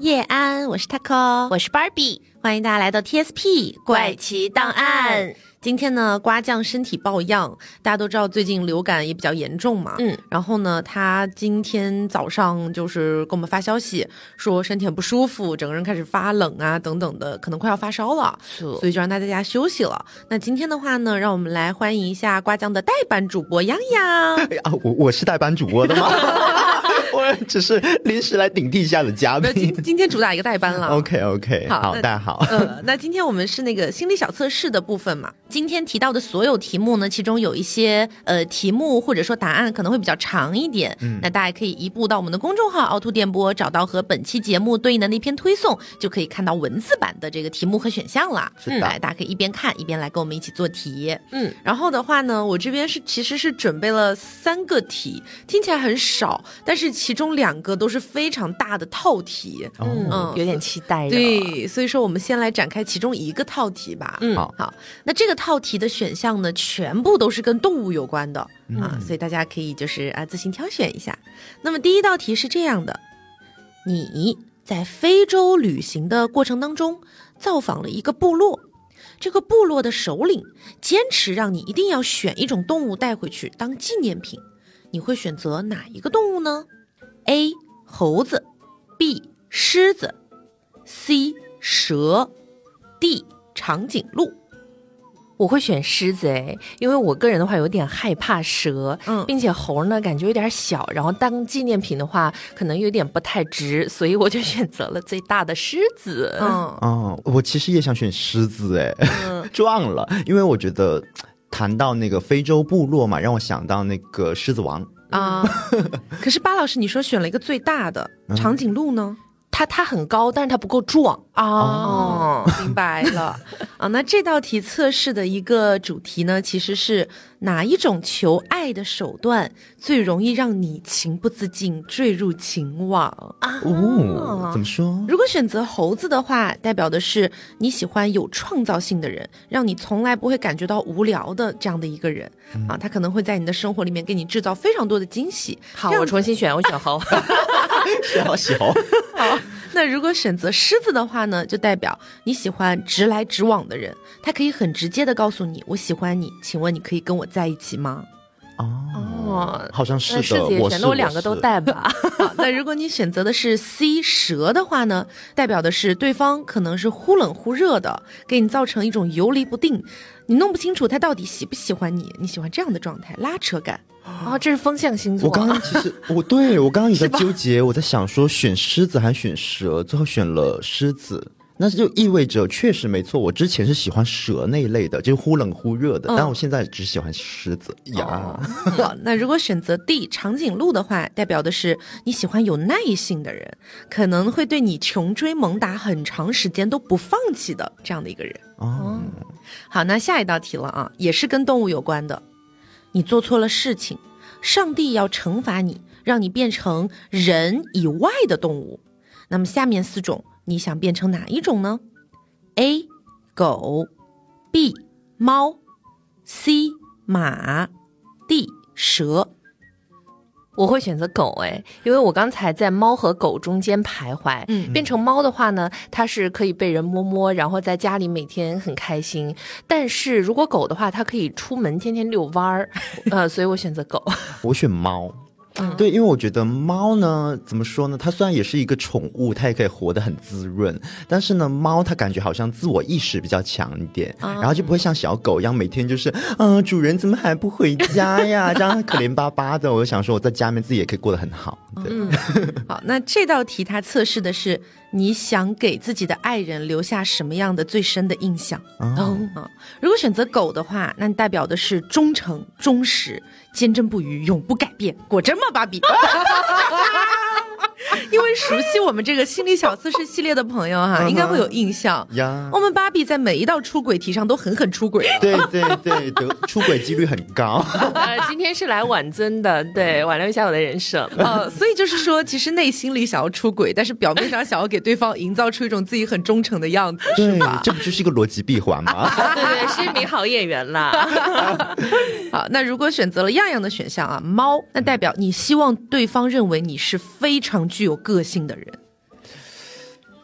叶安，我是 Taco，我是 Barbie，欢迎大家来到 TSP 怪奇档案。今天呢，瓜酱身体抱恙，大家都知道最近流感也比较严重嘛。嗯，然后呢，他今天早上就是给我们发消息，说身体很不舒服，整个人开始发冷啊，等等的，可能快要发烧了，所以就让他在家休息了。那今天的话呢，让我们来欢迎一下瓜酱的代班主播洋洋。啊，我我是代班主播的吗？我只是临时来顶替一下的嘉宾。今 今天主打一个代班了。OK OK，好，大家好。呃，那今天我们是那个心理小测试的部分嘛？今天提到的所有题目呢，其中有一些呃题目或者说答案可能会比较长一点。嗯，那大家可以移步到我们的公众号凹凸电波，找到和本期节目对应的那篇推送，就可以看到文字版的这个题目和选项了。是的，来，大家可以一边看一边来跟我们一起做题。嗯，然后的话呢，我这边是其实是准备了三个题，听起来很少，但是其中两个都是非常大的套题。嗯，有点期待。对，所以说我们先来展开其中一个套题吧。嗯，好，好，那这个。套题的选项呢，全部都是跟动物有关的啊，所以大家可以就是啊自行挑选一下。那么第一道题是这样的：你在非洲旅行的过程当中，造访了一个部落，这个部落的首领坚持让你一定要选一种动物带回去当纪念品，你会选择哪一个动物呢？A. 猴子，B. 狮子，C. 蛇，D. 长颈鹿。我会选狮子哎，因为我个人的话有点害怕蛇，嗯，并且猴呢感觉有点小，然后当纪念品的话可能有点不太值，所以我就选择了最大的狮子。嗯，哦，我其实也想选狮子哎，撞了，因为我觉得谈到那个非洲部落嘛，让我想到那个狮子王啊。可是巴老师，你说选了一个最大的长颈鹿呢？它它很高，但是他不够壮哦。明白了 啊。那这道题测试的一个主题呢，其实是哪一种求爱的手段最容易让你情不自禁坠入情网啊？哦，怎么说？如果选择猴子的话，代表的是你喜欢有创造性的人，让你从来不会感觉到无聊的这样的一个人啊。他可能会在你的生活里面给你制造非常多的惊喜。好，我重新选，我选猴。小小好，那如果选择狮子的话呢，就代表你喜欢直来直往的人，他可以很直接的告诉你我喜欢你，请问你可以跟我在一起吗？哦，好像是的，狮子也选，那我两个都带吧。那如果你选择的是 C 蛇的话呢，代表的是对方可能是忽冷忽热的，给你造成一种游离不定，你弄不清楚他到底喜不喜欢你，你喜欢这样的状态，拉扯感。啊，这是风象星座。我刚刚其实 我对我刚刚也在纠结，我在想说选狮子还是选蛇，最后选了狮子。那就意味着确实没错，我之前是喜欢蛇那一类的，就忽冷忽热的，但我现在只喜欢狮子呀。好，那如果选择 D 长颈鹿的话，代表的是你喜欢有耐性的人，可能会对你穷追猛打很长时间都不放弃的这样的一个人。哦，好，那下一道题了啊，也是跟动物有关的。你做错了事情，上帝要惩罚你，让你变成人以外的动物。那么下面四种，你想变成哪一种呢？A. 狗，B. 猫，C. 马，D. 蛇。我会选择狗哎，因为我刚才在猫和狗中间徘徊。嗯，变成猫的话呢，它是可以被人摸摸，然后在家里每天很开心。但是如果狗的话，它可以出门天天遛弯儿，呃，所以我选择狗。我选猫。对，因为我觉得猫呢，怎么说呢？它虽然也是一个宠物，它也可以活得很滋润，但是呢，猫它感觉好像自我意识比较强一点，然后就不会像小狗一样每天就是，嗯，主人怎么还不回家呀？这样可怜巴巴的。我就想说，我在家里面自己也可以过得很好。嗯，好，那这道题它测试的是你想给自己的爱人留下什么样的最深的印象？哦，如果选择狗的话，那代表的是忠诚、忠实、坚贞不渝、永不改变。果真吗，芭比？因为熟悉我们这个心理小测试系列的朋友哈，应该会有印象呀。我们芭比在每一道出轨题上都狠狠出轨，对对对，得出轨几率很高。呃，今天是来挽尊的，对，挽留一下我的人设。呃，所以就是说，其实内心里想要出轨，但是表面上想要给对方营造出一种自己很忠诚的样子，是吧？这不就是一个逻辑闭环吗？对对，是一名好演员啦。好，那如果选择了样样的选项啊，猫，那代表你希望对方认为你是非常。具有个性的人，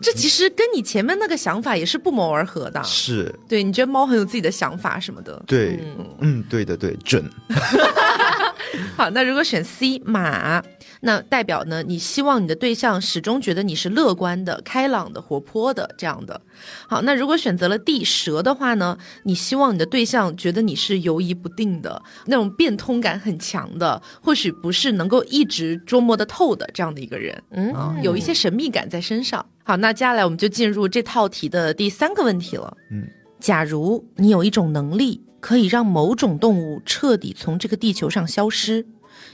这其实跟你前面那个想法也是不谋而合的。是，对，你觉得猫很有自己的想法什么的。对，嗯，对的，对，准。好，那如果选 C 马，那代表呢？你希望你的对象始终觉得你是乐观的、开朗的、活泼的这样的。好，那如果选择了 D 蛇的话呢？你希望你的对象觉得你是游移不定的，那种变通感很强的，或许不是能够一直捉摸得透的这样的一个人。嗯，有一些神秘感在身上。好，那接下来我们就进入这套题的第三个问题了。嗯，假如你有一种能力。可以让某种动物彻底从这个地球上消失，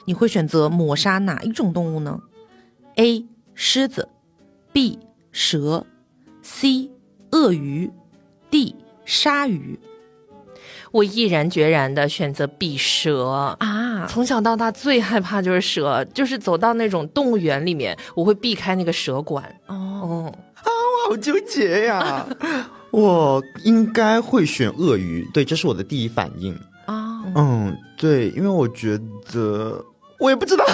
你会选择抹杀哪一种动物呢？A. 狮子，B. 蛇，C. 鳄鱼，D. 鲨鱼。我毅然决然的选择 B 蛇啊！从小到大最害怕就是蛇，就是走到那种动物园里面，我会避开那个蛇馆。哦啊，我好纠结呀！我应该会选鳄鱼，对，这是我的第一反应啊。嗯，对，因为我觉得我也不知道，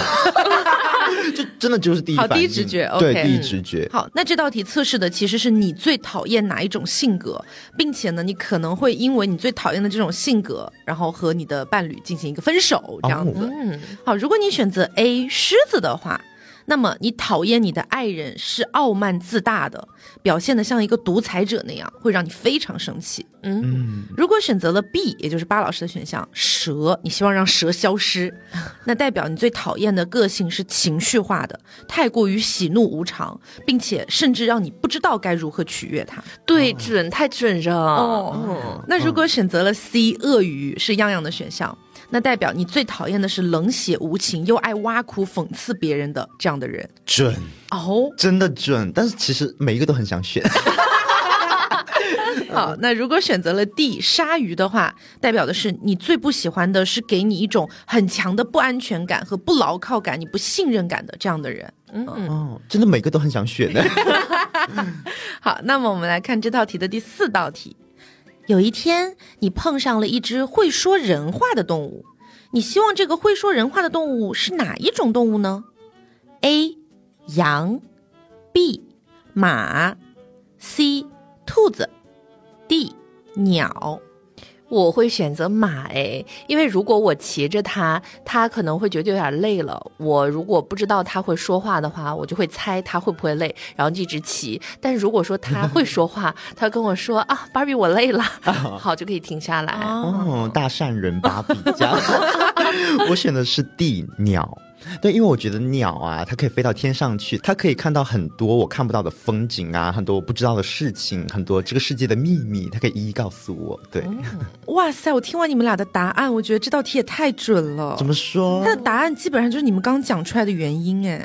就真的就是第一好第一直觉，对，第一直觉。好，那这道题测试的其实是你最讨厌哪一种性格，并且呢，你可能会因为你最讨厌的这种性格，然后和你的伴侣进行一个分手这样子。嗯，好，如果你选择 A 狮子的话。那么你讨厌你的爱人是傲慢自大的，表现的像一个独裁者那样，会让你非常生气。嗯，如果选择了 B，也就是巴老师的选项，蛇，你希望让蛇消失，那代表你最讨厌的个性是情绪化的，太过于喜怒无常，并且甚至让你不知道该如何取悦他。对，准，太准了。哦，那如果选择了 C，鳄鱼是样样的选项。那代表你最讨厌的是冷血无情又爱挖苦讽刺别人的这样的人，准哦，真的准。但是其实每一个都很想选。好，那如果选择了 D 鲨鱼的话，代表的是你最不喜欢的是给你一种很强的不安全感和不牢靠感、你不信任感的这样的人。嗯哦，真的每个都很想选呢。好，那么我们来看这道题的第四道题。有一天，你碰上了一只会说人话的动物，你希望这个会说人话的动物是哪一种动物呢？A. 羊，B. 马，C. 兔子，D. 鸟。我会选择马诶，因为如果我骑着它，它可能会觉得有点累了。我如果不知道它会说话的话，我就会猜它会不会累，然后一直骑。但是如果说它会说话，它跟我说啊，芭比我累了，好就可以停下来。哦，大善人芭比家，我选的是地鸟。对，因为我觉得鸟啊，它可以飞到天上去，它可以看到很多我看不到的风景啊，很多我不知道的事情，很多这个世界的秘密，它可以一一告诉我。对，哇塞！我听完你们俩的答案，我觉得这道题也太准了。怎么说？它的答案基本上就是你们刚讲出来的原因哎。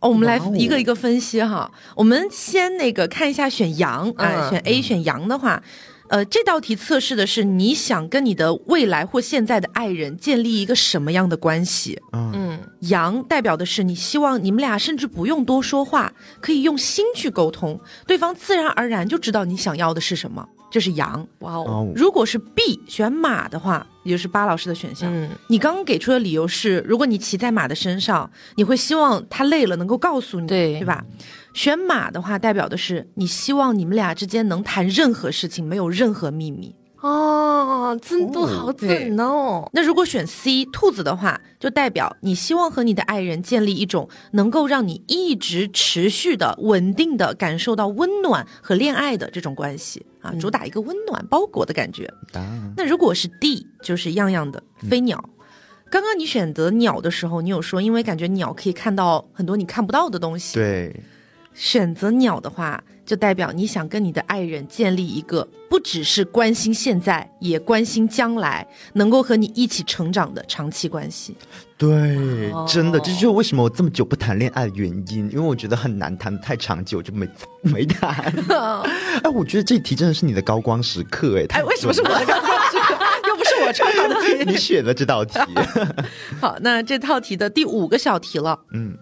哦，我们来一个一个分析哈。我们先那个看一下选羊啊，选 A 选羊的话。呃，这道题测试的是你想跟你的未来或现在的爱人建立一个什么样的关系？嗯，阳代表的是你希望你们俩甚至不用多说话，可以用心去沟通，对方自然而然就知道你想要的是什么。这是羊。哇哦！如果是 B 选马的话，也就是巴老师的选项。嗯，你刚刚给出的理由是，如果你骑在马的身上，你会希望他累了能够告诉你，对对吧？选马的话，代表的是你希望你们俩之间能谈任何事情，没有任何秘密哦，真的好准哦。那如果选 C 兔子的话，就代表你希望和你的爱人建立一种能够让你一直持续的、稳定的感受到温暖和恋爱的这种关系啊，主打一个温暖包裹的感觉。那如果是 D，就是样样的飞鸟。刚刚你选择鸟的时候，你有说因为感觉鸟可以看到很多你看不到的东西。对。选择鸟的话，就代表你想跟你的爱人建立一个不只是关心现在，也关心将来，能够和你一起成长的长期关系。对，真的，这就是为什么我这么久不谈恋爱的原因，因为我觉得很难谈太长久，就没没谈。哎，我觉得这题真的是你的高光时刻，哎，哎，为什么是我的高光时刻？又不是我创造的 题，你选的这道题。好，那这套题的第五个小题了。嗯，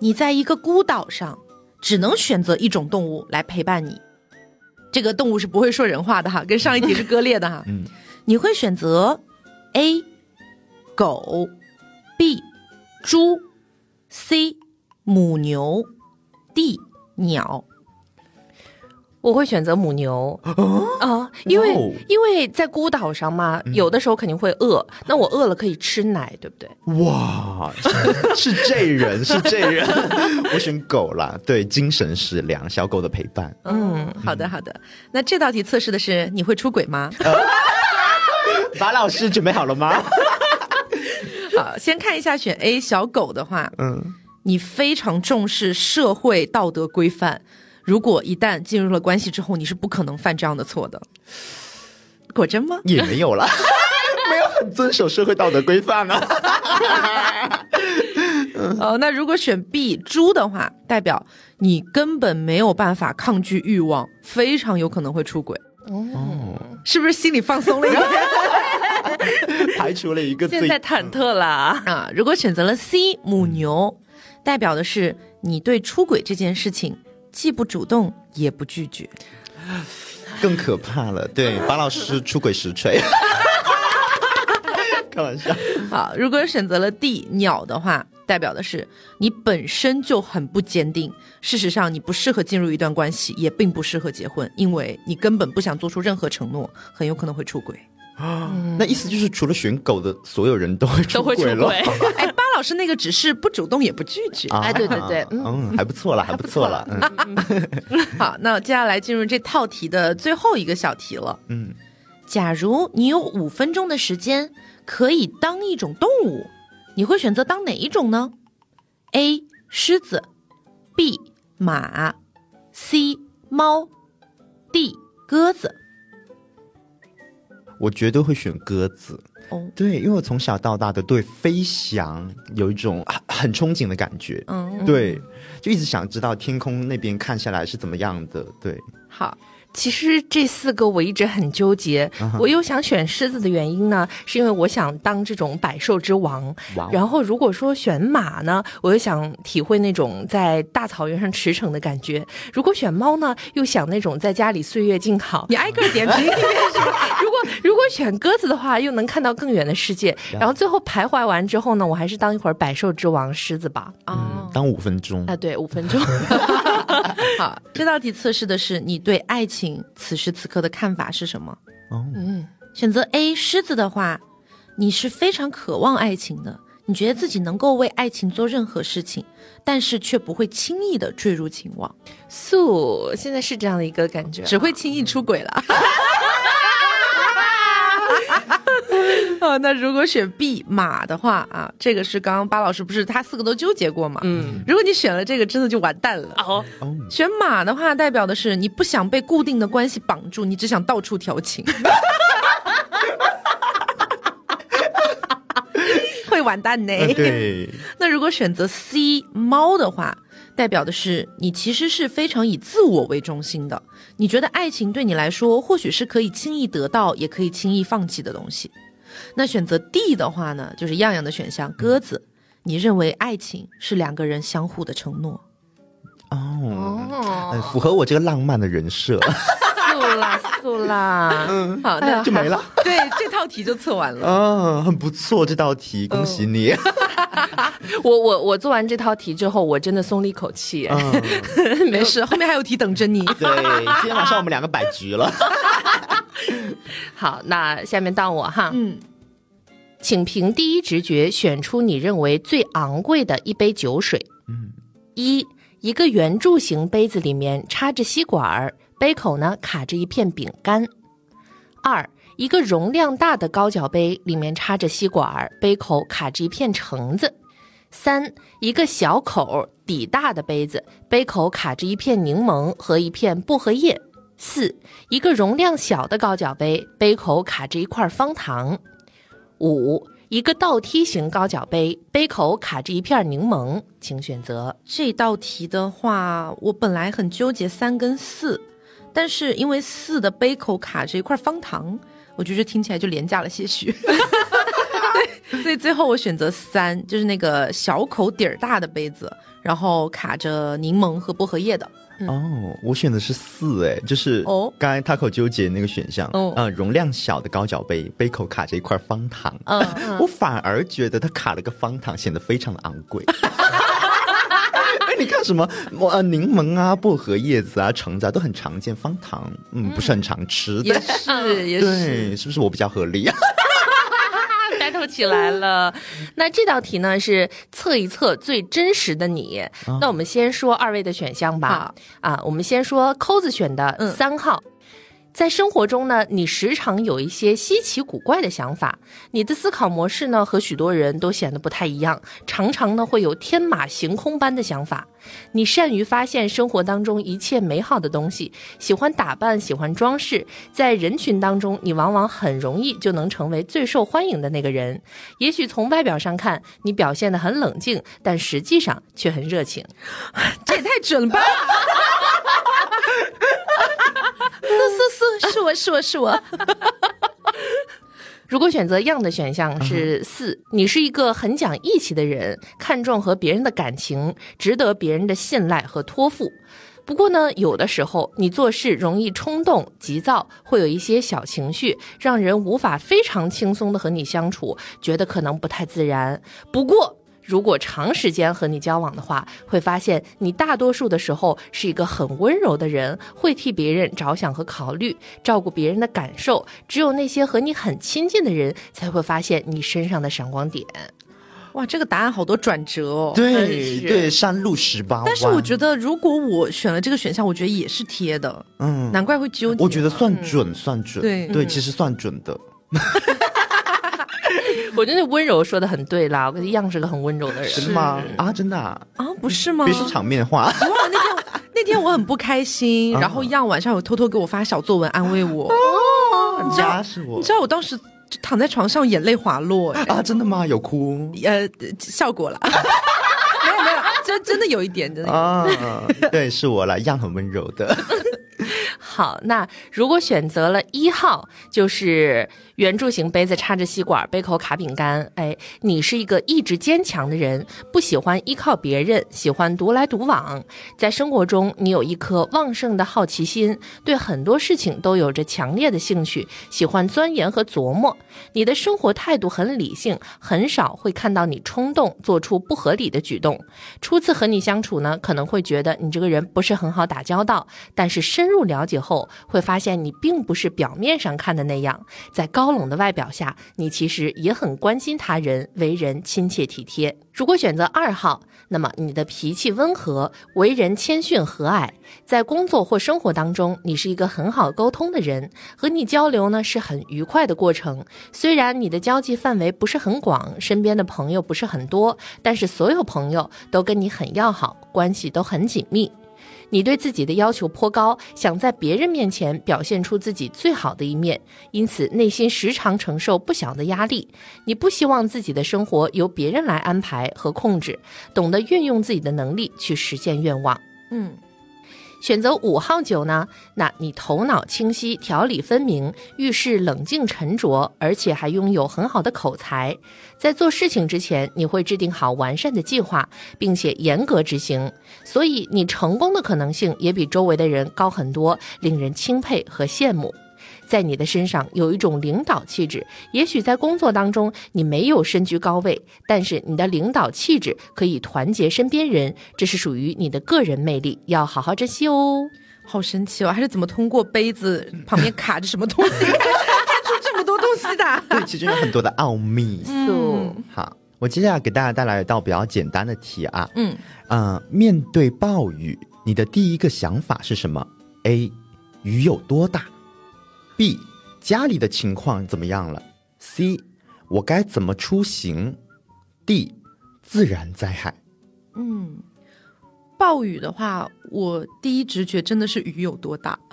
你在一个孤岛上。只能选择一种动物来陪伴你，这个动物是不会说人话的哈，跟上一题是割裂的哈。嗯，你会选择 A 狗，B 猪，C 母牛，D 鸟。我会选择母牛啊，因为因为在孤岛上嘛，有的时候肯定会饿，那我饿了可以吃奶，对不对？哇，是这人 是这人，我选狗啦，对，精神食粮，小狗的陪伴。嗯，好的好的。那这道题测试的是你会出轨吗？马老师准备好了吗？好，先看一下选 A 小狗的话，嗯，你非常重视社会道德规范。如果一旦进入了关系之后，你是不可能犯这样的错的。果真吗？也没有了，没有很遵守社会道德规范啊。哦，那如果选 B 猪的话，代表你根本没有办法抗拒欲望，非常有可能会出轨。哦，是不是心里放松了一点？排除了一个，现在忐忑了啊！如果选择了 C 母牛，代表的是你对出轨这件事情。既不主动也不拒绝，更可怕了。对，把老师出轨实锤，开玩笑。好，如果选择了 D 鸟的话，代表的是你本身就很不坚定。事实上，你不适合进入一段关系，也并不适合结婚，因为你根本不想做出任何承诺，很有可能会出轨。啊，那意思就是除了选狗的所有人都会出轨了。哎，巴老师那个只是不主动也不拒绝。哎，对对对，嗯，还不错了，还不错了。好，那接下来进入这套题的最后一个小题了。嗯，假如你有五分钟的时间可以当一种动物，你会选择当哪一种呢？A. 狮子，B. 马，C. 猫，D. 鸽子。我绝对会选鸽子，哦，对，因为我从小到大的对飞翔有一种很憧憬的感觉，嗯，对，就一直想知道天空那边看下来是怎么样的，对，好。其实这四个我一直很纠结，我又想选狮子的原因呢，是因为我想当这种百兽之王。然后如果说选马呢，我又想体会那种在大草原上驰骋的感觉。如果选猫呢，又想那种在家里岁月静好。你挨个点评一遍是吧？如果如果选鸽子的话，又能看到更远的世界。然后最后徘徊完之后呢，我还是当一会儿百兽之王狮子吧。啊，当五分钟啊，对，五分钟。好，这道题测试的是你对爱情。此时此刻的看法是什么？哦，嗯，选择 A 狮子的话，你是非常渴望爱情的，你觉得自己能够为爱情做任何事情，但是却不会轻易的坠入情网。素现在是这样的一个感觉，只会轻易出轨了。哦，那如果选 B 马的话啊，这个是刚刚巴老师不是他四个都纠结过吗？嗯，如果你选了这个，真的就完蛋了。哦，选马的话，代表的是你不想被固定的关系绑住，你只想到处调情。会完蛋呢。对。那如果选择 C 猫的话，代表的是你其实是非常以自我为中心的，你觉得爱情对你来说或许是可以轻易得到，也可以轻易放弃的东西。那选择 D 的话呢，就是样样的选项。鸽子，你认为爱情是两个人相互的承诺？哦，符合我这个浪漫的人设。素啦素啦，嗯，好，那就没了。对，这套题就测完了。嗯，很不错，这道题，恭喜你。我我我做完这套题之后，我真的松了一口气。没事，后面还有题等着你。对，今天晚上我们两个摆局了。好，那下面到我哈。嗯，请凭第一直觉选出你认为最昂贵的一杯酒水。嗯，一一个圆柱形杯子里面插着吸管儿，杯口呢卡着一片饼干。二一个容量大的高脚杯里面插着吸管儿，杯口卡着一片橙子。三一个小口底大的杯子，杯口卡着一片柠檬和一片薄荷叶。四，一个容量小的高脚杯，杯口卡着一块方糖。五，一个倒梯形高脚杯，杯口卡着一片柠檬，请选择。这道题的话，我本来很纠结三跟四，但是因为四的杯口卡着一块方糖，我觉得听起来就廉价了些许。对所以最后我选择三，就是那个小口底儿大的杯子，然后卡着柠檬和薄荷叶的。哦，我选的是四，哎，就是哦，刚才他口纠结那个选项，嗯，容量小的高脚杯，杯口卡着一块方糖，嗯，我反而觉得它卡了个方糖，显得非常的昂贵。你看什么呃柠檬啊、薄荷叶子啊、橙子啊都很常见，方糖嗯不是很常吃，也是也是，对，是不是我比较合理 啊？battle 起来了。那这道题呢是测一测最真实的你。那我们先说二位的选项吧。啊，我们先说扣子选的三号。在生活中呢，你时常有一些稀奇古怪的想法，你的思考模式呢和许多人都显得不太一样，常常呢会有天马行空般的想法。你善于发现生活当中一切美好的东西，喜欢打扮，喜欢装饰，在人群当中，你往往很容易就能成为最受欢迎的那个人。也许从外表上看，你表现得很冷静，但实际上却很热情。这也太准了吧！是是是，是我是我是我。如果选择样的选项是四，你是一个很讲义气的人，看重和别人的感情，值得别人的信赖和托付。不过呢，有的时候你做事容易冲动、急躁，会有一些小情绪，让人无法非常轻松的和你相处，觉得可能不太自然。不过。如果长时间和你交往的话，会发现你大多数的时候是一个很温柔的人，会替别人着想和考虑，照顾别人的感受。只有那些和你很亲近的人，才会发现你身上的闪光点。哇，这个答案好多转折哦。对对，山路十八弯但是我觉得，如果我选了这个选项，我觉得也是贴的。嗯，难怪会纠结。我觉得算准，算准。对对，其实算准的。我觉得温柔说的很对啦，我觉得样是个很温柔的人，是吗？啊，真的啊？不是吗？别是场面话。哇那天 那天我很不开心，然后样晚上有偷偷给我发小作文安慰我。哦，家是我。你知道我当时躺在床上眼泪滑落啊？真的吗？有哭？呃，效果了。没有没有，真真的有一点真的。啊，对，是我了，样很温柔的。好，那如果选择了一号，就是圆柱形杯子插着吸管，杯口卡饼干。哎，你是一个意志坚强的人，不喜欢依靠别人，喜欢独来独往。在生活中，你有一颗旺盛的好奇心，对很多事情都有着强烈的兴趣，喜欢钻研和琢磨。你的生活态度很理性，很少会看到你冲动，做出不合理的举动。初次和你相处呢，可能会觉得你这个人不是很好打交道，但是深入了解。后会发现你并不是表面上看的那样，在高冷的外表下，你其实也很关心他人，为人亲切体贴。如果选择二号，那么你的脾气温和，为人谦逊和蔼，在工作或生活当中，你是一个很好沟通的人，和你交流呢是很愉快的过程。虽然你的交际范围不是很广，身边的朋友不是很多，但是所有朋友都跟你很要好，关系都很紧密。你对自己的要求颇高，想在别人面前表现出自己最好的一面，因此内心时常承受不小的压力。你不希望自己的生活由别人来安排和控制，懂得运用自己的能力去实现愿望。嗯。选择五号酒呢？那你头脑清晰、条理分明，遇事冷静沉着，而且还拥有很好的口才。在做事情之前，你会制定好完善的计划，并且严格执行，所以你成功的可能性也比周围的人高很多，令人钦佩和羡慕。在你的身上有一种领导气质，也许在工作当中你没有身居高位，但是你的领导气质可以团结身边人，这是属于你的个人魅力，要好好珍惜哦。好神奇哦，还是怎么通过杯子旁边卡着什么东西 看出这么多东西的？对，其中有很多的奥秘。嗯，好，我接下来给大家带来一道比较简单的题啊。嗯嗯，面对暴雨，你的第一个想法是什么？A，雨有多大？B，家里的情况怎么样了？C，我该怎么出行？D，自然灾害。嗯，暴雨的话，我第一直觉真的是雨有多大。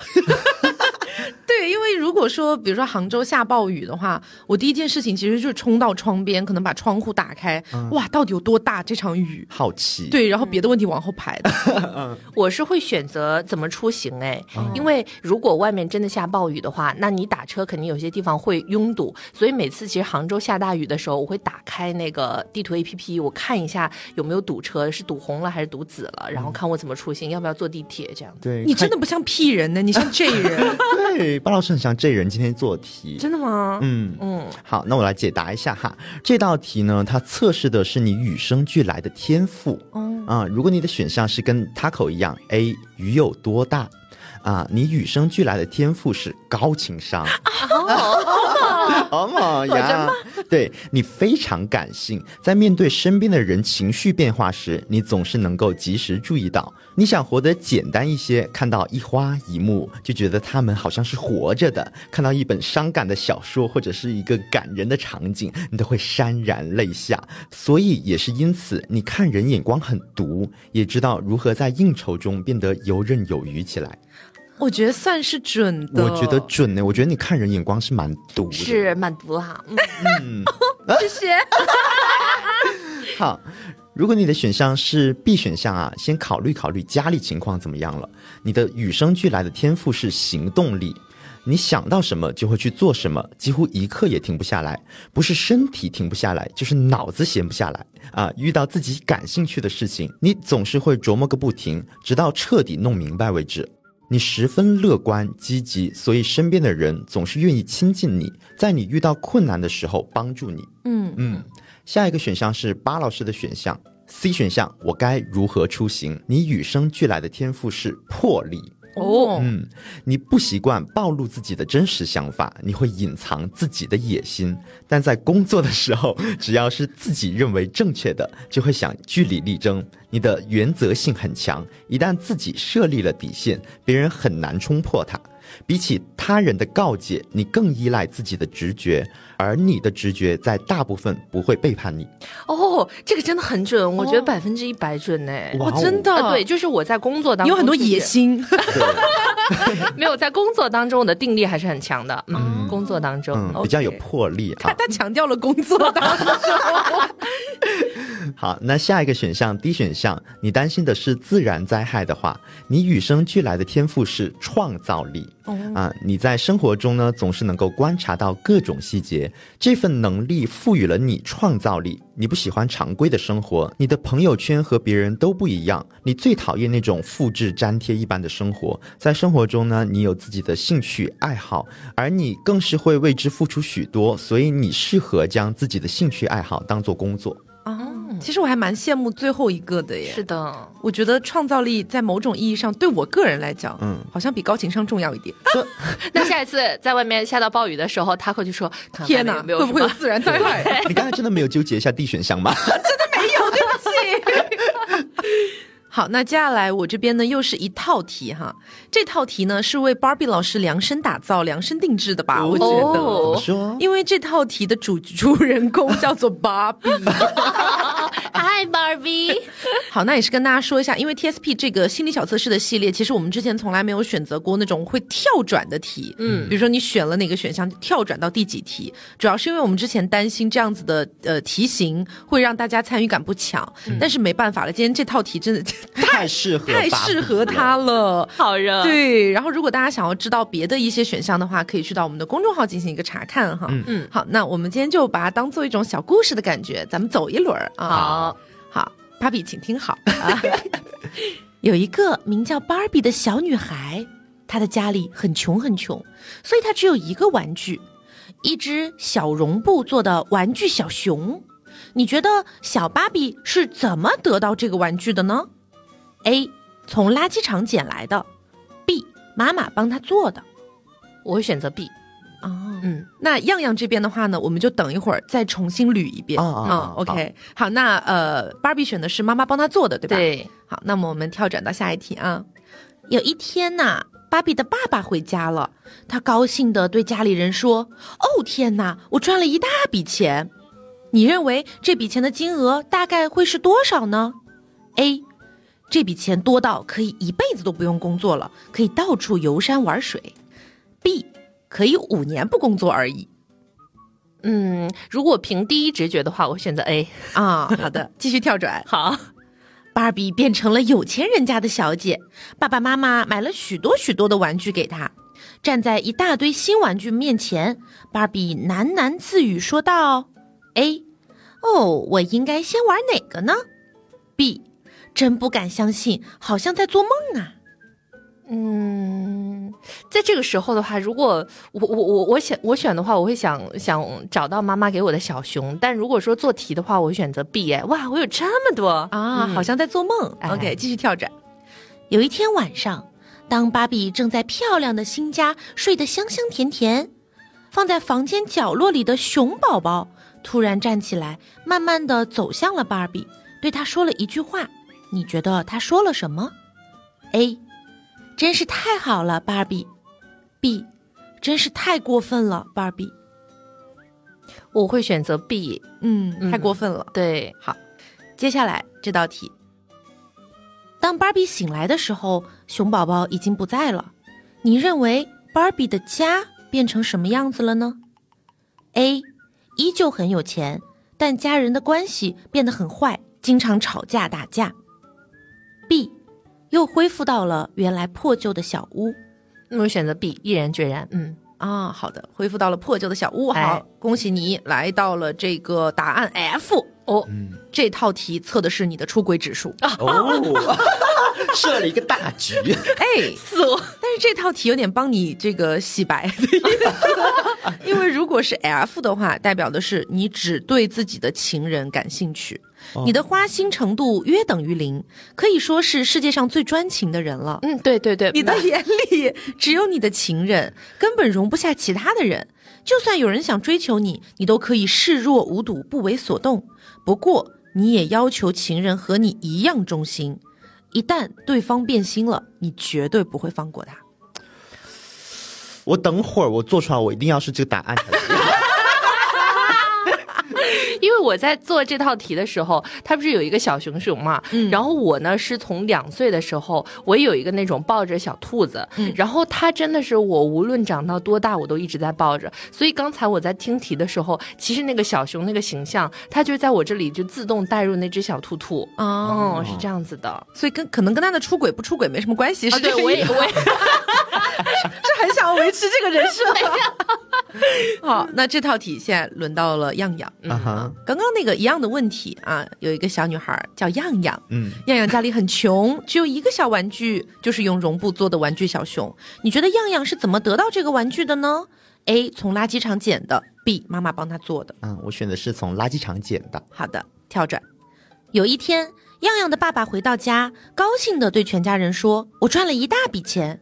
对，因为如果说，比如说杭州下暴雨的话，我第一件事情其实就是冲到窗边，可能把窗户打开，哇，到底有多大这场雨？好奇。对，然后别的问题往后排的。我是会选择怎么出行哎，因为如果外面真的下暴雨的话，那你打车肯定有些地方会拥堵，所以每次其实杭州下大雨的时候，我会打开那个地图 A P P，我看一下有没有堵车，是堵红了还是堵紫了，然后看我怎么出行，要不要坐地铁这样。对，你真的不像 P 人呢，你像 J 人。对。巴老师很像这人今天做题，真的吗？嗯嗯，好，那我来解答一下哈。这道题呢，它测试的是你与生俱来的天赋。嗯，啊，如果你的选项是跟 Taco 一样，A 鱼有多大？啊，你与生俱来的天赋是高情商，好嘛呀！对你非常感性，在面对身边的人情绪变化时，你总是能够及时注意到。你想活得简单一些，看到一花一木就觉得他们好像是活着的；看到一本伤感的小说或者是一个感人的场景，你都会潸然泪下。所以也是因此，你看人眼光很毒，也知道如何在应酬中变得游刃有余起来。我觉得算是准的，我觉得准呢。我觉得你看人眼光是蛮毒的，是蛮毒哈。嗯，谢谢。好，如果你的选项是 B 选项啊，先考虑考虑家里情况怎么样了。你的与生俱来的天赋是行动力，你想到什么就会去做什么，几乎一刻也停不下来。不是身体停不下来，就是脑子闲不下来啊。遇到自己感兴趣的事情，你总是会琢磨个不停，直到彻底弄明白为止。你十分乐观积极，所以身边的人总是愿意亲近你，在你遇到困难的时候帮助你。嗯嗯，下一个选项是巴老师的选项，C 选项，我该如何出行？你与生俱来的天赋是魄力。哦，嗯，你不习惯暴露自己的真实想法，你会隐藏自己的野心，但在工作的时候，只要是自己认为正确的，就会想据理力争。你的原则性很强，一旦自己设立了底线，别人很难冲破它。比起他人的告诫，你更依赖自己的直觉，而你的直觉在大部分不会背叛你。哦，这个真的很准，我觉得百分之一百准呢。我真的对，就是我在工作当中有很多野心，没有在工作当中我的定力还是很强的。嗯，工作当中比较有魄力。他他强调了工作当中。好，那下一个选项 D 选项，你担心的是自然灾害的话，你与生俱来的天赋是创造力。啊，你在生活中呢，总是能够观察到各种细节，这份能力赋予了你创造力。你不喜欢常规的生活，你的朋友圈和别人都不一样，你最讨厌那种复制粘贴一般的生活。在生活中呢，你有自己的兴趣爱好，而你更是会为之付出许多，所以你适合将自己的兴趣爱好当做工作。其实我还蛮羡慕最后一个的耶。是的，我觉得创造力在某种意义上对我个人来讲，嗯，好像比高情商重要一点。那下一次在外面下到暴雨的时候，他会就说：“天哪，会不会有自然灾害？”你刚才真的没有纠结一下 D 选项吗？真的没有，对不起。好，那接下来我这边呢又是一套题哈，这套题呢是为 Barbie 老师量身打造、量身定制的吧？我觉得，怎么说？因为这套题的主主人公叫做 Barbie。Hi Barbie。好，那也是跟大家说一下，因为 TSP 这个心理小测试的系列，其实我们之前从来没有选择过那种会跳转的题。嗯，比如说你选了哪个选项，跳转到第几题，主要是因为我们之前担心这样子的呃题型会让大家参与感不强。但是没办法了，今天这套题真的。太适合太适合他了，好热。对，然后如果大家想要知道别的一些选项的话，可以去到我们的公众号进行一个查看哈。嗯嗯，好，那我们今天就把它当做一种小故事的感觉，咱们走一轮啊。好，好，芭比，请听好。有一个名叫芭比的小女孩，她的家里很穷很穷，所以她只有一个玩具，一只小绒布做的玩具小熊。你觉得小芭比是怎么得到这个玩具的呢？A. 从垃圾场捡来的，B. 妈妈帮她做的。我会选择 B。哦，嗯，那样样这边的话呢，我们就等一会儿再重新捋一遍。啊，OK，好，那呃，芭比选的是妈妈帮他做的，对吧？对。好，那么我们跳转到下一题啊。有一天呐，芭比的爸爸回家了，他高兴地对家里人说：“哦，天哪，我赚了一大笔钱。”你认为这笔钱的金额大概会是多少呢？A，这笔钱多到可以一辈子都不用工作了，可以到处游山玩水。B，可以五年不工作而已。嗯，如果凭第一直觉的话，我选择 A 啊。好的，继续跳转。好，芭比变成了有钱人家的小姐，爸爸妈妈买了许多许多的玩具给她。站在一大堆新玩具面前，芭比喃喃自语说道。A，哦，我应该先玩哪个呢？B，真不敢相信，好像在做梦啊。嗯，在在这个时候的话，如果我我我我选我选的话，我会想想找到妈妈给我的小熊。但如果说做题的话，我会选择 B。哎，哇，我有这么多啊，好像在做梦。OK，继续跳转。有一天晚上，当芭比正在漂亮的新家睡得香香甜甜，放在房间角落里的熊宝宝突然站起来，慢慢的走向了芭比，对她说了一句话。你觉得他说了什么？A，真是太好了，芭比。B，真是太过分了，芭比。我会选择 B。嗯，太过分了。对，好，接下来这道题。当芭比醒来的时候，熊宝宝已经不在了。你认为芭比的家变成什么样子了呢？A，依旧很有钱，但家人的关系变得很坏，经常吵架打架。B，又恢复到了原来破旧的小屋。那我选择 B，毅然决然。嗯啊，好的，恢复到了破旧的小屋。好，恭喜你来到了这个答案 F。哦，这套题测的是你的出轨指数。哦，设了一个大局。哎，死哦。但是这套题有点帮你这个洗白，因为如果是 F 的话，代表的是你只对自己的情人感兴趣。你的花心程度约等于零，可以说是世界上最专情的人了。嗯，对对对，你的眼里只有你的情人，根本容不下其他的人。就算有人想追求你，你都可以视若无睹，不为所动。不过，你也要求情人和你一样忠心。一旦对方变心了，你绝对不会放过他。我等会儿我做出来，我一定要是这个答案才行。因为我在做这套题的时候，它不是有一个小熊熊嘛，嗯，然后我呢是从两岁的时候，我有一个那种抱着小兔子，嗯，然后它真的是我无论长到多大，我都一直在抱着。所以刚才我在听题的时候，其实那个小熊那个形象，它就在我这里就自动带入那只小兔兔。哦，是这样子的，所以跟可能跟他的出轨不出轨没什么关系。是对，我也我也 是很想要维持这个人设。好，那这套题现在轮到了样样。嗯哼，刚刚那个一样的问题啊，有一个小女孩叫样样。嗯，样样家里很穷，只有一个小玩具，就是用绒布做的玩具小熊。你觉得样样是怎么得到这个玩具的呢？A 从垃圾场捡的，B 妈妈帮他做的。嗯，我选的是从垃圾场捡的。好的，跳转。有一天，样样的爸爸回到家，高兴的对全家人说：“我赚了一大笔钱。”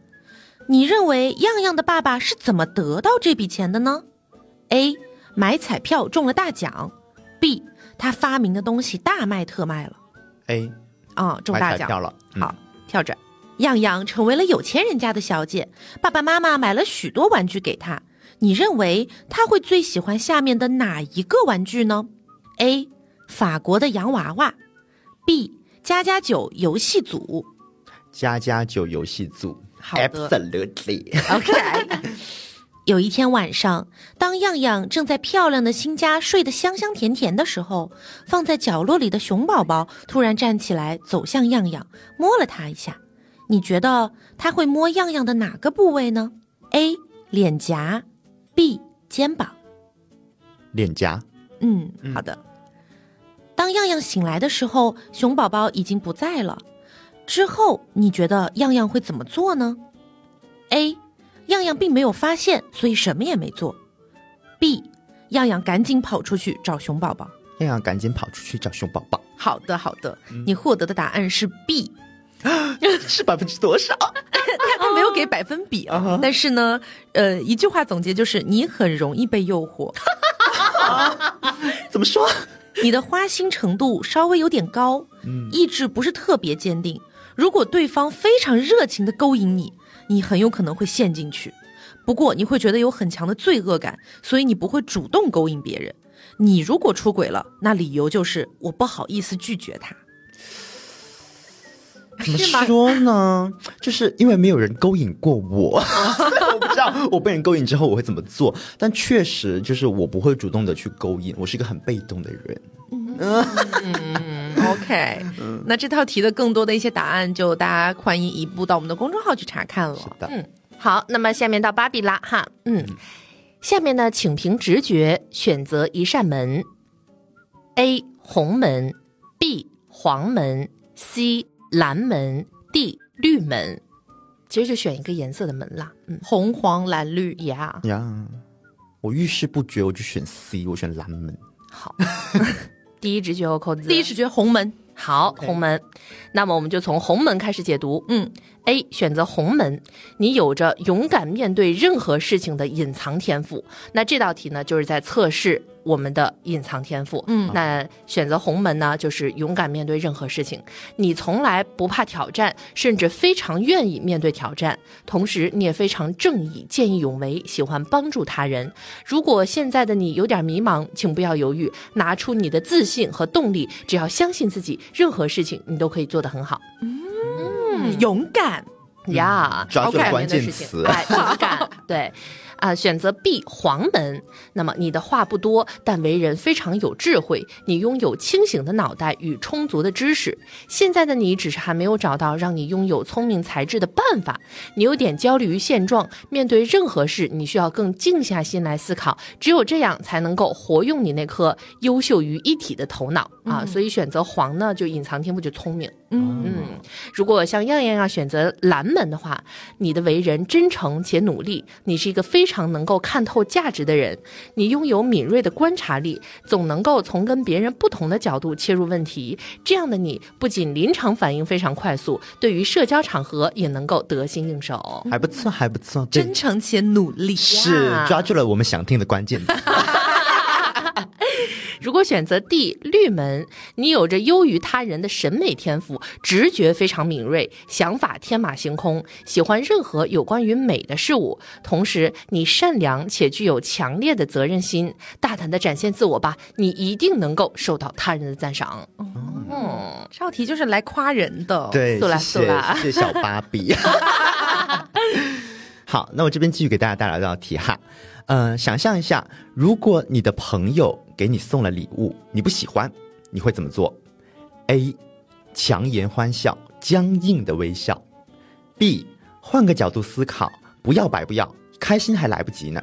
你认为样样的爸爸是怎么得到这笔钱的呢？A. 买彩票中了大奖，B. 他发明的东西大卖特卖了。A. 啊，中大奖了。好，跳转，样样成为了有钱人家的小姐，爸爸妈妈买了许多玩具给他。你认为他会最喜欢下面的哪一个玩具呢？A. 法国的洋娃娃，B. 加加酒游戏组，加加酒游戏组。Absolutely. OK. 有一天晚上，当样样正在漂亮的新家睡得香香甜甜的时候，放在角落里的熊宝宝突然站起来，走向样样，摸了他一下。你觉得他会摸样样的哪个部位呢？A. 脸颊，B. 肩膀。脸颊。嗯，好的。当样样醒来的时候，熊宝宝已经不在了。之后你觉得样样会怎么做呢？A，样样并没有发现，所以什么也没做。B，样样赶紧跑出去找熊宝宝。样样赶紧跑出去找熊宝宝。好的，好的，你获得的答案是 B，是百分之多少？他 他没有给百分比啊，但是呢，呃，一句话总结就是你很容易被诱惑。怎么说？你的花心程度稍微有点高，嗯，意志不是特别坚定。如果对方非常热情的勾引你，你很有可能会陷进去。不过你会觉得有很强的罪恶感，所以你不会主动勾引别人。你如果出轨了，那理由就是我不好意思拒绝他。怎么说呢？就是因为没有人勾引过我，我不知道我被人勾引之后我会怎么做。但确实就是我不会主动的去勾引，我是一个很被动的人。嗯，OK，那这套题的更多的一些答案，就大家欢迎移步到我们的公众号去查看了。是的，嗯，好，那么下面到芭比啦，哈，嗯，下面呢，请凭直觉选择一扇门。：A 红门，B 黄门，C 蓝门，D 绿门。其实就选一个颜色的门啦，嗯，红黄蓝绿呀。呀，我遇事不决，我就选 C，我选蓝门。好，第一直觉和扣子，第一直觉红门。好，红门，那么我们就从红门开始解读。嗯，A 选择红门，你有着勇敢面对任何事情的隐藏天赋。那这道题呢，就是在测试。我们的隐藏天赋，嗯，那选择红门呢，就是勇敢面对任何事情。你从来不怕挑战，甚至非常愿意面对挑战。同时，你也非常正义、见义勇为，喜欢帮助他人。如果现在的你有点迷茫，请不要犹豫，拿出你的自信和动力。只要相信自己，任何事情你都可以做得很好。嗯，勇敢呀，抓住关键词，勇敢，对。啊，选择 B 黄门。那么你的话不多，但为人非常有智慧。你拥有清醒的脑袋与充足的知识。现在的你只是还没有找到让你拥有聪明才智的办法。你有点焦虑于现状，面对任何事，你需要更静下心来思考。只有这样，才能够活用你那颗优秀于一体的头脑啊！所以选择黄呢，就隐藏天赋，就聪明。嗯嗯。如果像样样要选择蓝门的话，你的为人真诚且努力。你是一个非。非常能够看透价值的人，你拥有敏锐的观察力，总能够从跟别人不同的角度切入问题。这样的你不仅临场反应非常快速，对于社交场合也能够得心应手。还不错，还不错，真诚且努力，是抓住了我们想听的关键。如果选择 D 绿门，你有着优于他人的审美天赋，直觉非常敏锐，想法天马行空，喜欢任何有关于美的事物。同时，你善良且具有强烈的责任心，大胆的展现自我吧，你一定能够受到他人的赞赏。嗯，这道题就是来夸人的。对，谢谢谢谢小芭比。好，那我这边继续给大家带来这道题哈。嗯，想象一下，如果你的朋友给你送了礼物，你不喜欢，你会怎么做？A. 强颜欢笑，僵硬的微笑。B. 换个角度思考，不要白不要，开心还来不及呢。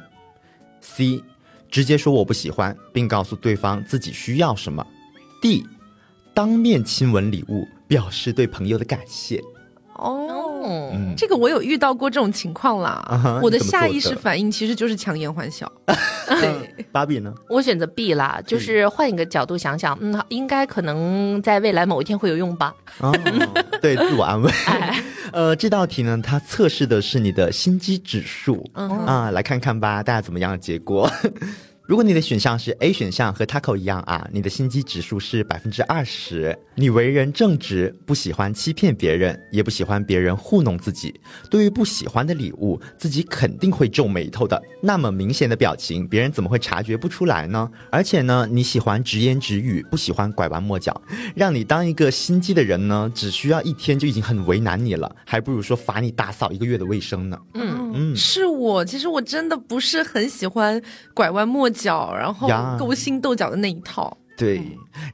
C. 直接说我不喜欢，并告诉对方自己需要什么。D. 当面亲吻礼物，表示对朋友的感谢。哦，这个我有遇到过这种情况啦。我的下意识反应其实就是强颜欢笑。对，芭比呢？我选择 B 啦，就是换一个角度想想，嗯，应该可能在未来某一天会有用吧。对，自我安慰。呃，这道题呢，它测试的是你的心机指数啊，来看看吧，大家怎么样的结果？如果你的选项是 A 选项，和 Taco 一样啊，你的心机指数是百分之二十。你为人正直，不喜欢欺骗别人，也不喜欢别人糊弄自己。对于不喜欢的礼物，自己肯定会皱眉头的。那么明显的表情，别人怎么会察觉不出来呢？而且呢，你喜欢直言直语，不喜欢拐弯抹角。让你当一个心机的人呢，只需要一天就已经很为难你了，还不如说罚你打扫一个月的卫生呢。嗯嗯，是我，其实我真的不是很喜欢拐弯抹。角，然后勾心斗角的那一套。对，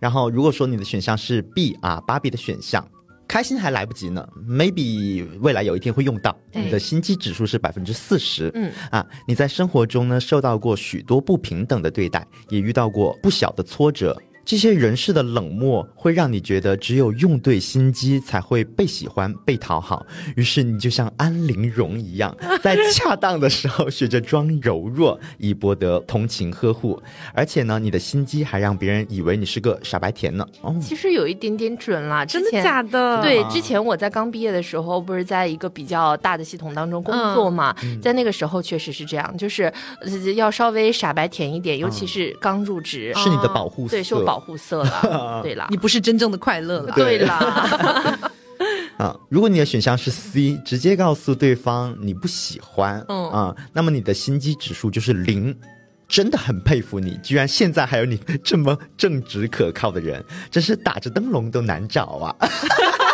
然后如果说你的选项是 B 啊，芭比的选项，开心还来不及呢，maybe 未来有一天会用到。你的心机指数是百分之四十。嗯啊，你在生活中呢受到过许多不平等的对待，也遇到过不小的挫折。这些人士的冷漠会让你觉得只有用对心机才会被喜欢、被讨好。于是你就像安陵容一样，在恰当的时候学着装柔弱，以博得同情呵护。而且呢，你的心机还让别人以为你是个傻白甜呢。哦，其实有一点点准啦。真的假的？对，之前我在刚毕业的时候，不是在一个比较大的系统当中工作嘛，在那个时候确实是这样，就是要稍微傻白甜一点，尤其是刚入职，是你的保护色。对，保护色了，对啦，你不是真正的快乐了，对啦。啊，如果你的选项是 C，直接告诉对方你不喜欢，嗯。啊，那么你的心机指数就是零，真的很佩服你，居然现在还有你这么正直可靠的人，真是打着灯笼都难找啊。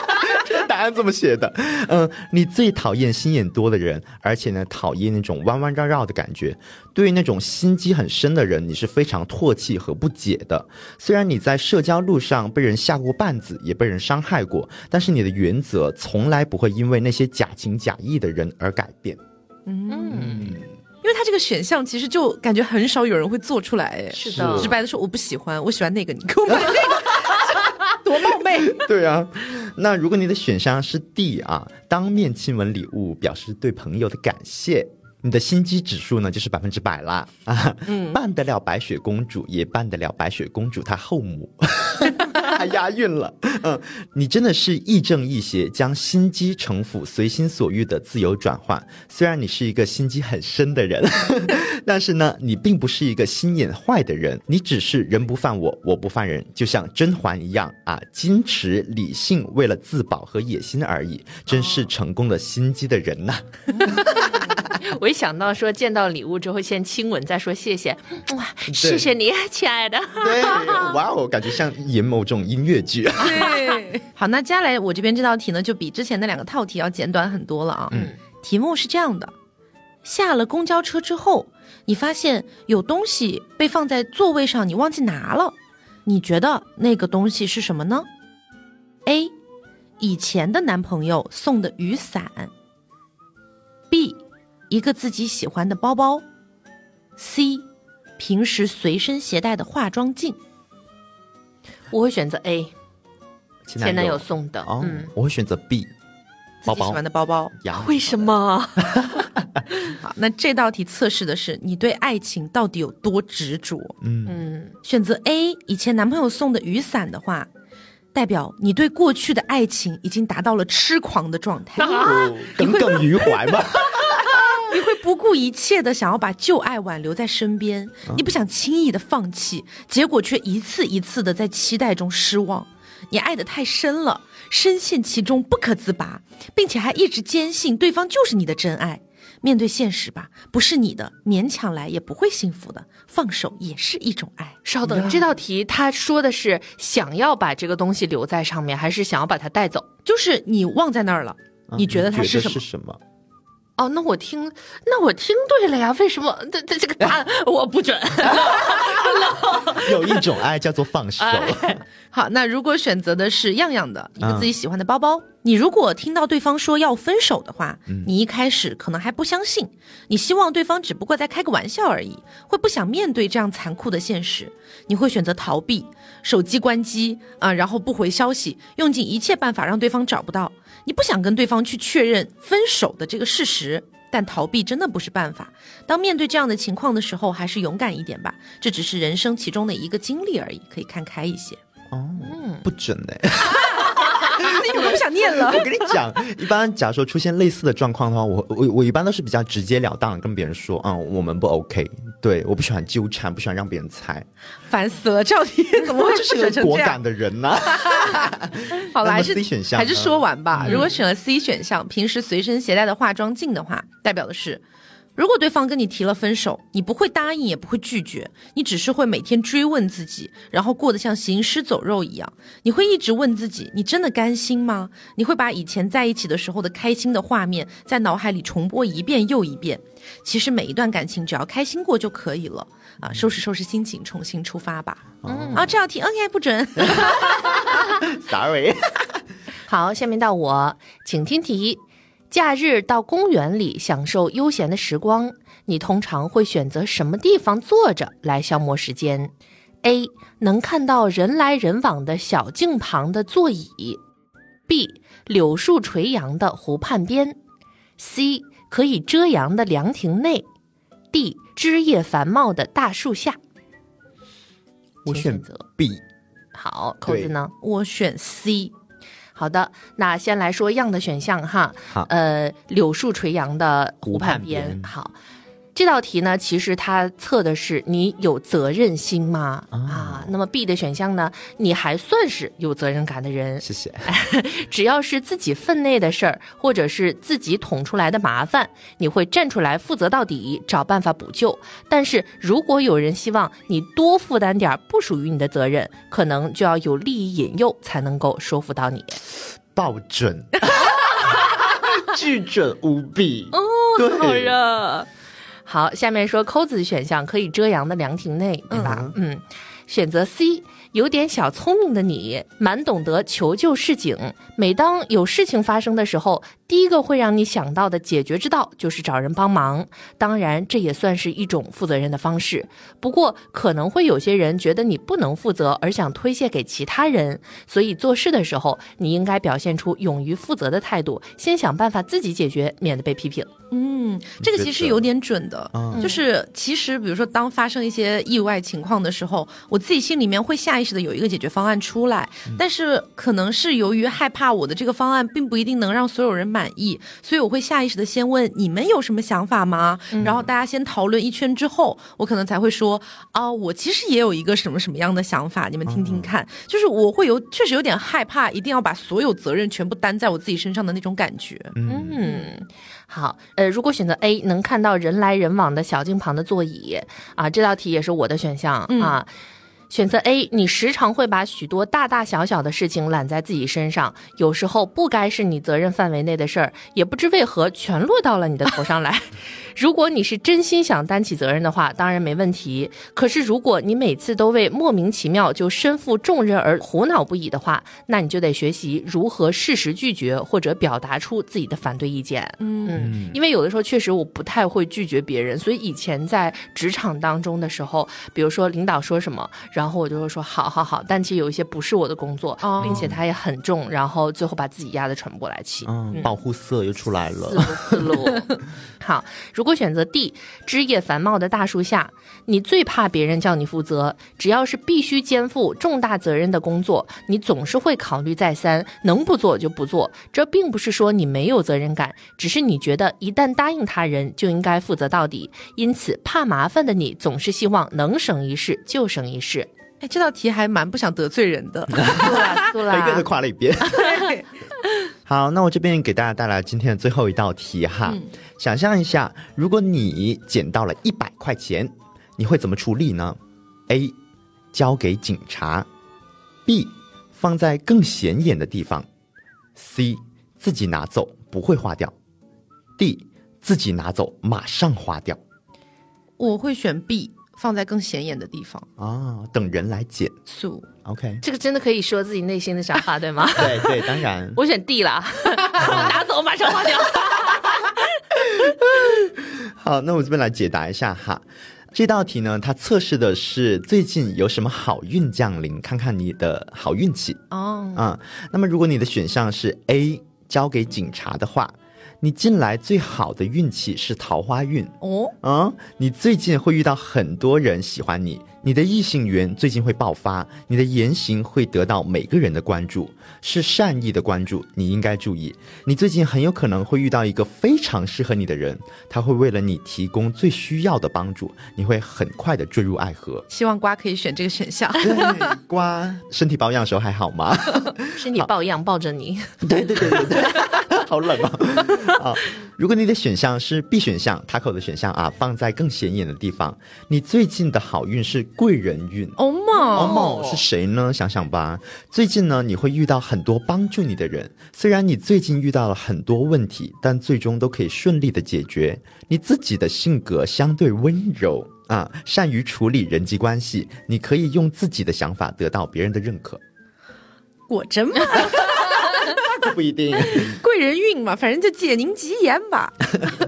答案这么写的，嗯，你最讨厌心眼多的人，而且呢，讨厌那种弯弯绕绕的感觉。对于那种心机很深的人，你是非常唾弃和不解的。虽然你在社交路上被人下过绊子，也被人伤害过，但是你的原则从来不会因为那些假情假意的人而改变。嗯，因为他这个选项其实就感觉很少有人会做出来。是的，直白的说，我不喜欢，我喜欢那个，你给我买那个。多冒昧。对啊，那如果你的选项是 D 啊，当面亲吻礼物，表示对朋友的感谢。你的心机指数呢，就是百分之百啦啊！办得了白雪公主，也办得了白雪公主她后母，还押韵了。嗯，你真的是亦正亦邪，将心机城府随心所欲的自由转换。虽然你是一个心机很深的人，但是呢，你并不是一个心眼坏的人，你只是人不犯我，我不犯人，就像甄嬛一样啊，矜持理性，为了自保和野心而已，真是成功的心机的人呐。我一想到说见到礼物之后先亲吻再说谢谢，哇，谢谢你，亲爱的。对，哇哦，感觉像演某种音乐剧。对，好，那接下来我这边这道题呢，就比之前的两个套题要简短很多了啊。嗯，题目是这样的：下了公交车之后，你发现有东西被放在座位上，你忘记拿了，你觉得那个东西是什么呢？A，以前的男朋友送的雨伞。B。一个自己喜欢的包包，C，平时随身携带的化妆镜，我会选择 A，前男友送的。嗯，我会选择 B，自己喜欢的包包。为什么？好，那这道题测试的是你对爱情到底有多执着。嗯嗯，选择 A，以前男朋友送的雨伞的话，代表你对过去的爱情已经达到了痴狂的状态，耿耿于怀吗？你会不顾一切的想要把旧爱挽留在身边，你不想轻易的放弃，结果却一次一次的在期待中失望。你爱的太深了，深陷其中不可自拔，并且还一直坚信对方就是你的真爱。面对现实吧，不是你的，勉强来也不会幸福的。放手也是一种爱。稍等，这道题他说的是想要把这个东西留在上面，还是想要把它带走？就是你忘在那儿了，你觉得它是什么？哦，那我听，那我听对了呀？为什么？这这这个答案 我不准。有一种爱叫做放手。好，那如果选择的是样样的一个自己喜欢的包包，你如果听到对方说要分手的话，你一开始可能还不相信，你希望对方只不过在开个玩笑而已，会不想面对这样残酷的现实，你会选择逃避，手机关机啊，然后不回消息，用尽一切办法让对方找不到。你不想跟对方去确认分手的这个事实，但逃避真的不是办法。当面对这样的情况的时候，还是勇敢一点吧。这只是人生其中的一个经历而已，可以看开一些。哦，不准 嘞。我不想念了。我跟你讲，一般假如说出现类似的状况的话，我我我一般都是比较直截了当跟别人说，嗯，我们不 OK。对，我不喜欢纠缠，不喜欢让别人猜。烦死了，赵婷怎么会是个果敢的人呢？好了，还是 C 选项，还是说完吧。如果选了 C 选项，平时随身携带的化妆镜的话，代表的是。如果对方跟你提了分手，你不会答应，也不会拒绝，你只是会每天追问自己，然后过得像行尸走肉一样。你会一直问自己：你真的甘心吗？你会把以前在一起的时候的开心的画面在脑海里重播一遍又一遍。其实每一段感情只要开心过就可以了啊！收拾收拾心情，重新出发吧。嗯，啊，这道题 OK 不准。Sorry。好，下面到我，请听题。假日到公园里享受悠闲的时光，你通常会选择什么地方坐着来消磨时间？A. 能看到人来人往的小径旁的座椅；B. 柳树垂杨的湖畔边；C. 可以遮阳的凉亭内；D. 枝叶繁茂的大树下。我选择 B。好，扣子呢？我选 C。好的，那先来说样的选项哈。好，呃，柳树垂杨的湖畔边。好，这道题呢，其实它测的是你有责任心吗？啊，那么 B 的选项呢，你还算是有责任感的人。谢谢。只要是自己分内的事儿，或者是自己捅出来的麻烦，你会站出来负责到底，找办法补救。但是如果有人希望你多负担点不属于你的责任，可能就要有利益引诱才能够说服到你。爆准，巨准无比哦，好热。好，下面说扣子选项可以遮阳的凉亭内，对吧？嗯，选择 C，有点小聪明的你，蛮懂得求救示警。每当有事情发生的时候，第一个会让你想到的解决之道就是找人帮忙。当然，这也算是一种负责任的方式。不过，可能会有些人觉得你不能负责，而想推卸给其他人。所以，做事的时候，你应该表现出勇于负责的态度，先想办法自己解决，免得被批评。嗯，这个其实有点准的，就是其实比如说，当发生一些意外情况的时候，我自己心里面会下意识的有一个解决方案出来，但是可能是由于害怕我的这个方案并不一定能让所有人满意，所以我会下意识的先问你们有什么想法吗？然后大家先讨论一圈之后，我可能才会说啊，我其实也有一个什么什么样的想法，你们听听看。就是我会有确实有点害怕，一定要把所有责任全部担在我自己身上的那种感觉。嗯。好，呃，如果选择 A，能看到人来人往的小径旁的座椅啊，这道题也是我的选项啊。选择 A，你时常会把许多大大小小的事情揽在自己身上，有时候不该是你责任范围内的事儿，也不知为何全落到了你的头上来。如果你是真心想担起责任的话，当然没问题。可是如果你每次都为莫名其妙就身负重任而苦恼不已的话，那你就得学习如何适时拒绝或者表达出自己的反对意见。嗯，因为有的时候确实我不太会拒绝别人，所以以前在职场当中的时候，比如说领导说什么，然后我就会说好好好，但其实有一些不是我的工作，并且它也很重，然后最后把自己压得喘不过来气。嗯，保护色又出来了。思路，好，如果。如果选择 D，枝叶繁茂的大树下，你最怕别人叫你负责。只要是必须肩负重大责任的工作，你总是会考虑再三，能不做就不做。这并不是说你没有责任感，只是你觉得一旦答应他人就应该负责到底。因此，怕麻烦的你总是希望能省一事就省一事。哎，这道题还蛮不想得罪人的，苏拉，一个都夸了一遍。好，那我这边给大家带来今天的最后一道题哈。想象一下，如果你捡到了一百块钱，你会怎么处理呢？A. 交给警察；B. 放在更显眼的地方；C. 自己拿走不会花掉；D. 自己拿走马上花掉。我会选 B，放在更显眼的地方啊，等人来捡。素 OK，这个真的可以说自己内心的想法，对吗？对对，当然。我选 D 了，拿走马上花掉。好，那我这边来解答一下哈。这道题呢，它测试的是最近有什么好运降临，看看你的好运气哦。啊，那么如果你的选项是 A，交给警察的话。你近来最好的运气是桃花运哦，嗯，你最近会遇到很多人喜欢你，你的异性缘最近会爆发，你的言行会得到每个人的关注，是善意的关注，你应该注意。你最近很有可能会遇到一个非常适合你的人，他会为了你提供最需要的帮助，你会很快的坠入爱河。希望瓜可以选这个选项。瓜，身体保养的时候还好吗？身体保养抱着你。对对对对对。好冷啊！啊，如果你的选项是 B 选项，塔口的选项啊，放在更显眼的地方。你最近的好运是贵人运。是谁呢？想想吧。最近呢，你会遇到很多帮助你的人。虽然你最近遇到了很多问题，但最终都可以顺利的解决。你自己的性格相对温柔啊，善于处理人际关系。你可以用自己的想法得到别人的认可。果真吗？不一定，贵人运嘛，反正就借您吉言吧。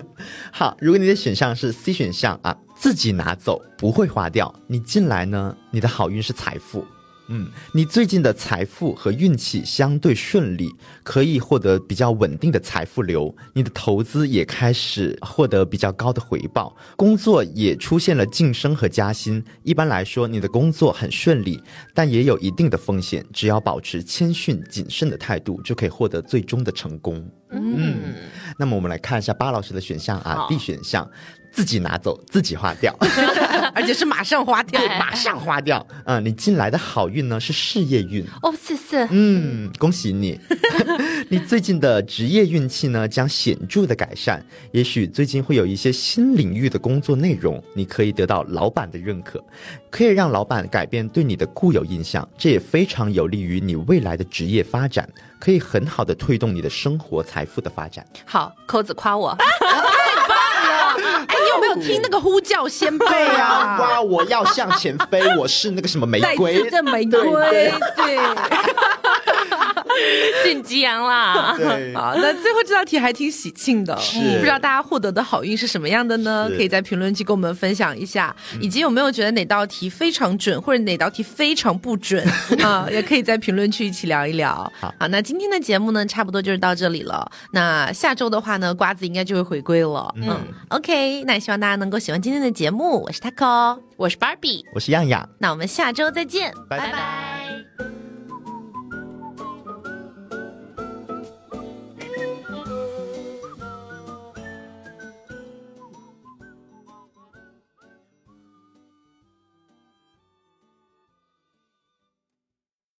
好，如果你的选项是 C 选项啊，自己拿走不会花掉，你进来呢，你的好运是财富。嗯，你最近的财富和运气相对顺利，可以获得比较稳定的财富流。你的投资也开始获得比较高的回报，工作也出现了晋升和加薪。一般来说，你的工作很顺利，但也有一定的风险。只要保持谦逊谨慎的态度，就可以获得最终的成功。嗯，那么我们来看一下巴老师的选项啊，D 选项。自己拿走，自己花掉，而且是马上花掉，马上花掉。嗯，你进来的好运呢是事业运哦，谢谢。嗯，恭喜你，你最近的职业运气呢将显著的改善，也许最近会有一些新领域的工作内容，你可以得到老板的认可，可以让老板改变对你的固有印象，这也非常有利于你未来的职业发展，可以很好的推动你的生活财富的发展。好，扣子夸我。哎，你有没有听那个呼叫先辈啊？哇，我要向前飞，我是那个什么玫瑰这玫瑰，对。进吉阳啦！好，那最后这道题还挺喜庆的，不知道大家获得的好运是什么样的呢？可以在评论区跟我们分享一下，以及有没有觉得哪道题非常准，或者哪道题非常不准 啊？也可以在评论区一起聊一聊。好，那今天的节目呢，差不多就是到这里了。那下周的话呢，瓜子应该就会回归了。嗯，OK，那希望大家能够喜欢今天的节目。我是 Taco，我是 Barbie，我是样样。那我们下周再见，拜拜。